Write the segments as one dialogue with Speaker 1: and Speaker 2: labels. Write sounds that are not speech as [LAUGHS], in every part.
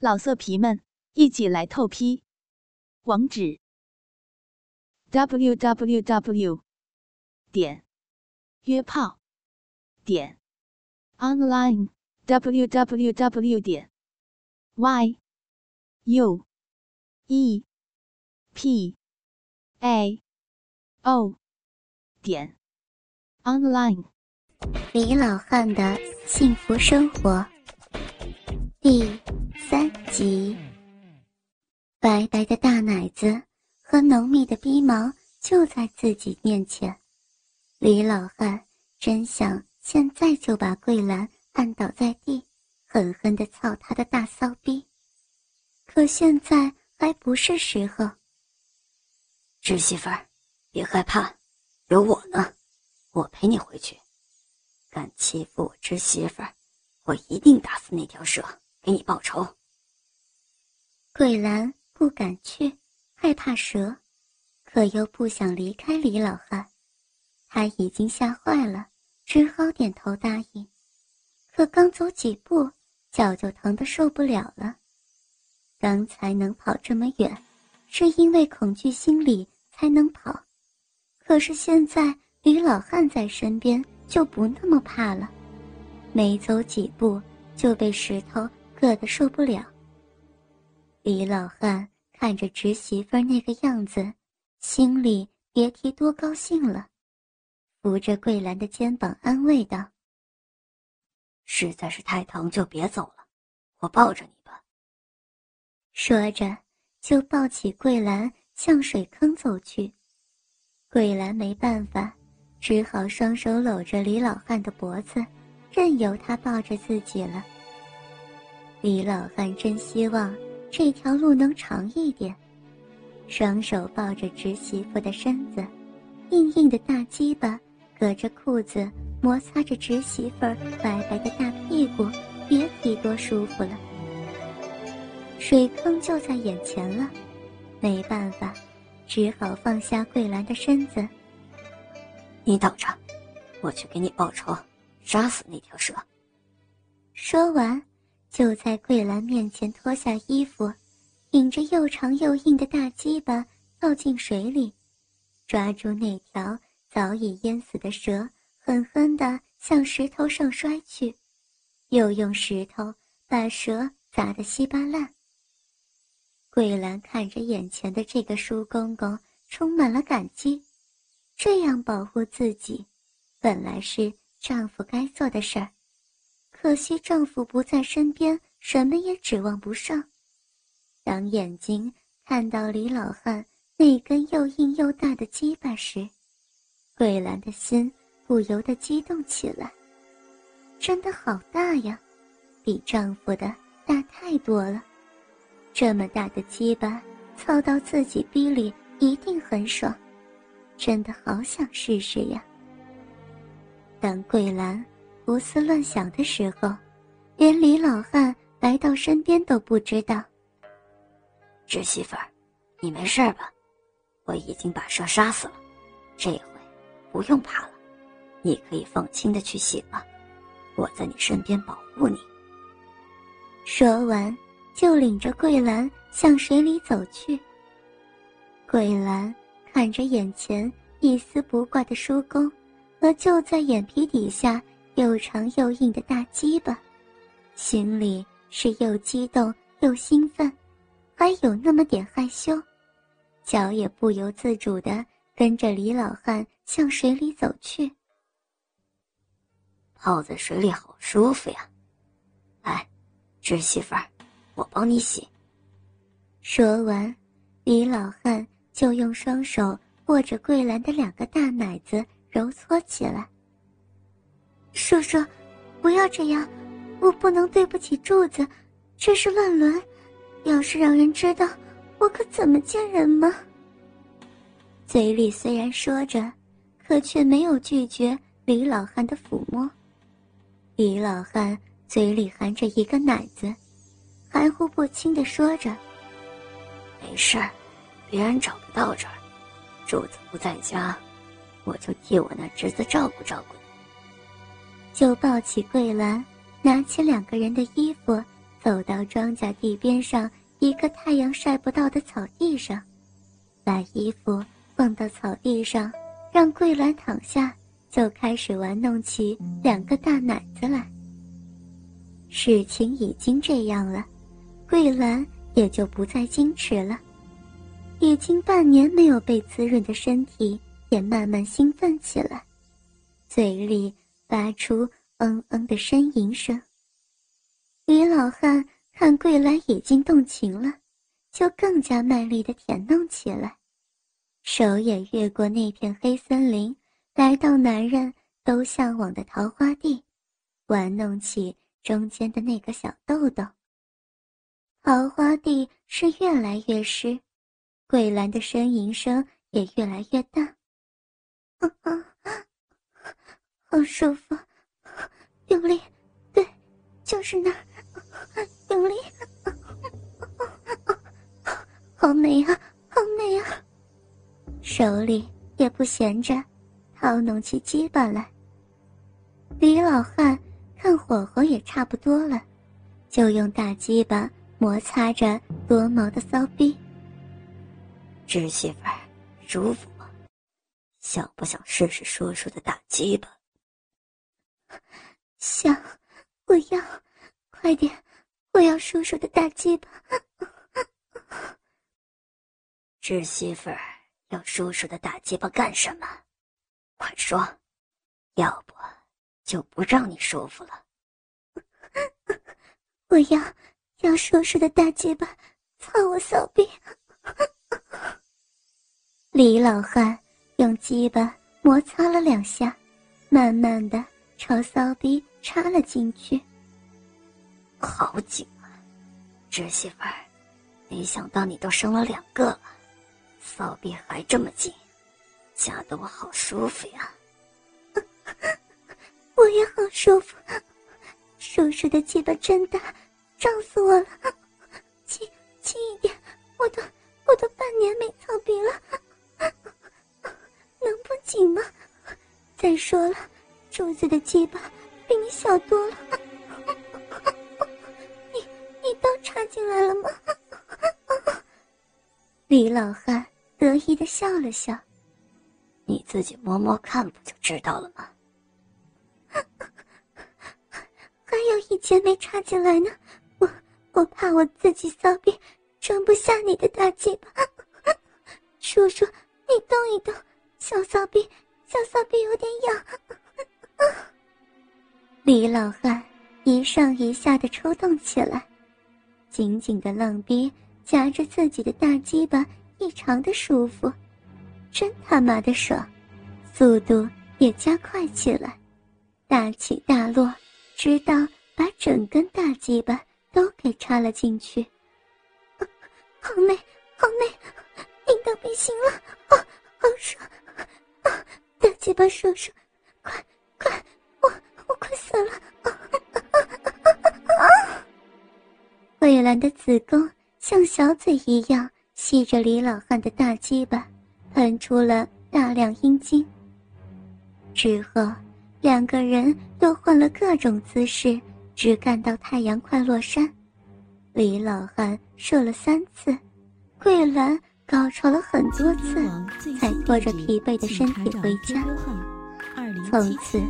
Speaker 1: 老色皮们，一起来透批！网址：w w w 点约炮点 online w w w 点 y u e p a o 点 online。
Speaker 2: 李老汉的幸福生活。第三集，白白的大奶子和浓密的逼毛就在自己面前，李老汉真想现在就把桂兰按倒在地，狠狠的操他的大骚逼，可现在还不是时候。
Speaker 3: 侄媳妇儿，别害怕，有我呢，我陪你回去。敢欺负我侄媳妇儿，我一定打死那条蛇。给你报仇。
Speaker 2: 桂兰不敢去，害怕蛇，可又不想离开李老汉，他已经吓坏了，只好点头答应。可刚走几步，脚就疼得受不了了。刚才能跑这么远，是因为恐惧心理才能跑，可是现在李老汉在身边，就不那么怕了。没走几步，就被石头。硌得受不了。李老汉看着侄媳妇那个样子，心里别提多高兴了，扶着桂兰的肩膀安慰道：“
Speaker 3: 实在是太疼，就别走了，我抱着你吧。”
Speaker 2: 说着，就抱起桂兰向水坑走去。桂兰没办法，只好双手搂着李老汉的脖子，任由他抱着自己了。李老汉真希望这条路能长一点，双手抱着侄媳妇的身子，硬硬的大鸡巴隔着裤子摩擦着侄媳妇白白的大屁股，别提多舒服了。水坑就在眼前了，没办法，只好放下桂兰的身子。
Speaker 3: 你等着，我去给你报仇，杀死那条蛇。
Speaker 2: 说完。就在桂兰面前脱下衣服，顶着又长又硬的大鸡巴跳进水里，抓住那条早已淹死的蛇，狠狠地向石头上摔去，又用石头把蛇砸得稀巴烂。桂兰看着眼前的这个叔公公，充满了感激。这样保护自己，本来是丈夫该做的事儿。可惜丈夫不在身边，什么也指望不上。当眼睛看到李老汉那根又硬又大的鸡巴时，桂兰的心不由得激动起来。真的好大呀，比丈夫的大太多了。这么大的鸡巴操到自己逼里一定很爽，真的好想试试呀。当桂兰。胡思乱想的时候，连李老汉来到身边都不知道。
Speaker 3: 侄媳妇儿，你没事吧？我已经把蛇杀死了，这回不用怕了，你可以放心的去洗了。我在你身边保护你。
Speaker 2: 说完，就领着桂兰向水里走去。桂兰看着眼前一丝不挂的叔公，和就在眼皮底下。又长又硬的大鸡巴，心里是又激动又兴奋，还有那么点害羞，脚也不由自主的跟着李老汉向水里走去。
Speaker 3: 泡在水里好舒服呀！来，侄媳妇儿，我帮你洗。
Speaker 2: 说完，李老汉就用双手握着桂兰的两个大奶子揉搓起来。叔叔，不要这样，我不能对不起柱子，这是乱伦，要是让人知道，我可怎么见人吗？嘴里虽然说着，可却没有拒绝李老汉的抚摸。李老汉嘴里含着一个奶子，含糊不清的说着：“
Speaker 3: 没事儿，别人找不到这儿，柱子不在家，我就替我那侄子照顾照顾你。”
Speaker 2: 就抱起桂兰，拿起两个人的衣服，走到庄稼地边上一个太阳晒不到的草地上，把衣服放到草地上，让桂兰躺下，就开始玩弄起两个大奶子来。事情已经这样了，桂兰也就不再矜持了。已经半年没有被滋润的身体也慢慢兴奋起来，嘴里发出嗯嗯的呻吟声。李老汉看桂兰已经动情了，就更加卖力地舔弄起来，手也越过那片黑森林，来到男人都向往的桃花地，玩弄起中间的那个小豆豆。桃花地是越来越湿，桂兰的呻吟声也越来越大。啊啊，好舒服，用力，对，就是那。用力，好美啊，好美啊！手里也不闲着，掏弄起鸡巴来。李老汉看火候也差不多了，就用大鸡巴摩擦着多毛的骚逼。
Speaker 3: 侄媳妇儿，舒服吗？想不想试试叔叔的大鸡巴？
Speaker 2: 想，我要。快点！我要叔叔的大鸡巴。
Speaker 3: 侄媳妇儿要叔叔的大鸡巴干什么？快说，要不就不让你舒服了。[LAUGHS]
Speaker 2: 我要要叔叔的大鸡巴，操我骚逼！李老汉用鸡巴摩擦了两下，慢慢的朝骚逼插了进去。
Speaker 3: 好紧啊，侄媳妇儿，没想到你都生了两个了，骚逼还这么紧，夹得我好舒服呀！[LAUGHS]
Speaker 2: 我也好舒服，叔叔的鸡巴真大，胀死我了！轻轻一点，我都我都半年没操逼了，[LAUGHS] 能不紧吗？再说了，柱子的鸡巴比你小多了。你你都插进来了吗？李老汉得意的笑了笑：“
Speaker 3: 你自己摸摸看，不就知道了吗？” [LAUGHS]
Speaker 2: 还有一节没插进来呢，我我怕我自己骚逼装不下你的大鸡巴。叔叔，你动一动，小骚逼，小骚逼有点痒。李老汉一上一下的抽动起来。紧紧的浪逼夹着自己的大鸡巴，异常的舒服，真他妈的爽，速度也加快起来，大起大落，直到把整根大鸡巴都给插了进去。好美，好美，硬到不行了，啊，好爽，啊，大鸡巴爽爽，桂兰的子宫像小嘴一样吸着李老汉的大鸡巴，喷出了大量阴茎。之后，两个人又换了各种姿势，直干到太阳快落山。李老汉射了三次，桂兰高潮了很多次，才拖着疲惫的身体回家。从此。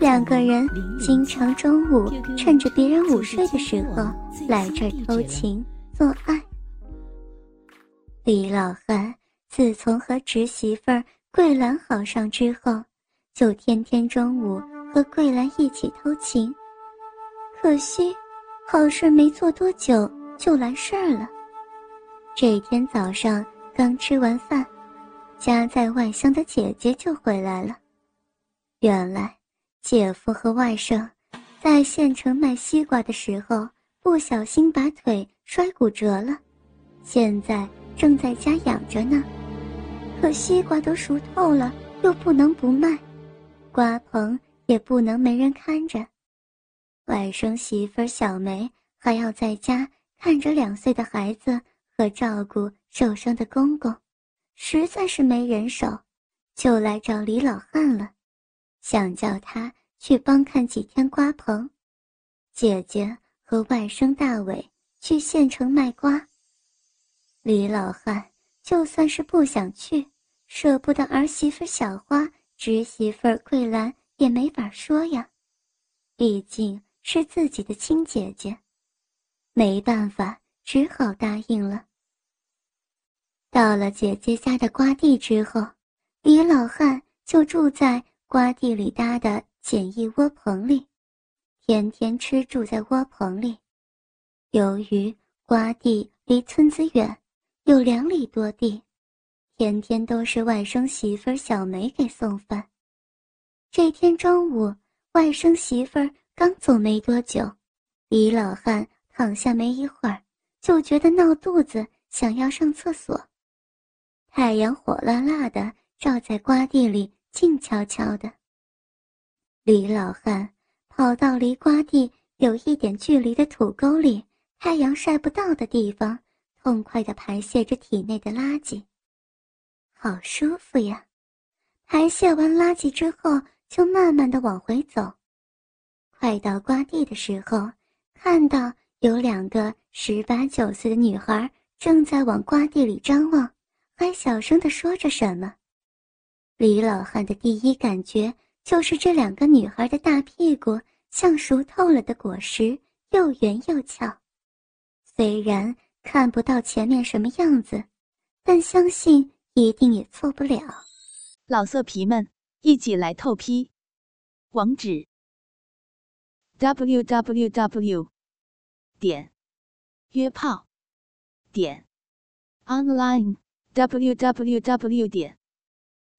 Speaker 2: 两个人经常中午趁着别人午睡的时候来这儿偷情做爱。李老汉自从和侄媳妇桂兰好上之后，就天天中午和桂兰一起偷情。可惜，好事没做多久就来事儿了。这天早上刚吃完饭，家在外乡的姐姐就回来了。原来。姐夫和外甥在县城卖西瓜的时候，不小心把腿摔骨折了，现在正在家养着呢。可西瓜都熟透了，又不能不卖，瓜棚也不能没人看着。外甥媳妇小梅还要在家看着两岁的孩子和照顾受伤的公公，实在是没人手，就来找李老汉了。想叫他去帮看几天瓜棚，姐姐和外甥大伟去县城卖瓜。李老汉就算是不想去，舍不得儿媳妇小花，侄媳妇桂兰也没法说呀，毕竟是自己的亲姐姐，没办法，只好答应了。到了姐姐家的瓜地之后，李老汉就住在瓜地里搭的简易窝棚里，天天吃住在窝棚里。由于瓜地离村子远。有两里多地，天天都是外甥媳妇小梅给送饭。这天中午，外甥媳妇刚走没多久，李老汉躺下没一会儿，就觉得闹肚子，想要上厕所。太阳火辣辣的照在瓜地里，静悄悄的。李老汉跑到离瓜地有一点距离的土沟里，太阳晒不到的地方。痛快地排泄着体内的垃圾，好舒服呀！排泄完垃圾之后，就慢慢地往回走。快到瓜地的时候，看到有两个十八九岁的女孩正在往瓜地里张望，还小声地说着什么。李老汉的第一感觉就是这两个女孩的大屁股像熟透了的果实，又圆又翘。虽然。看不到前面什么样子，但相信一定也错不了。
Speaker 1: 老色皮们，一起来透批！网址：w w w 点约炮点 online w w w 点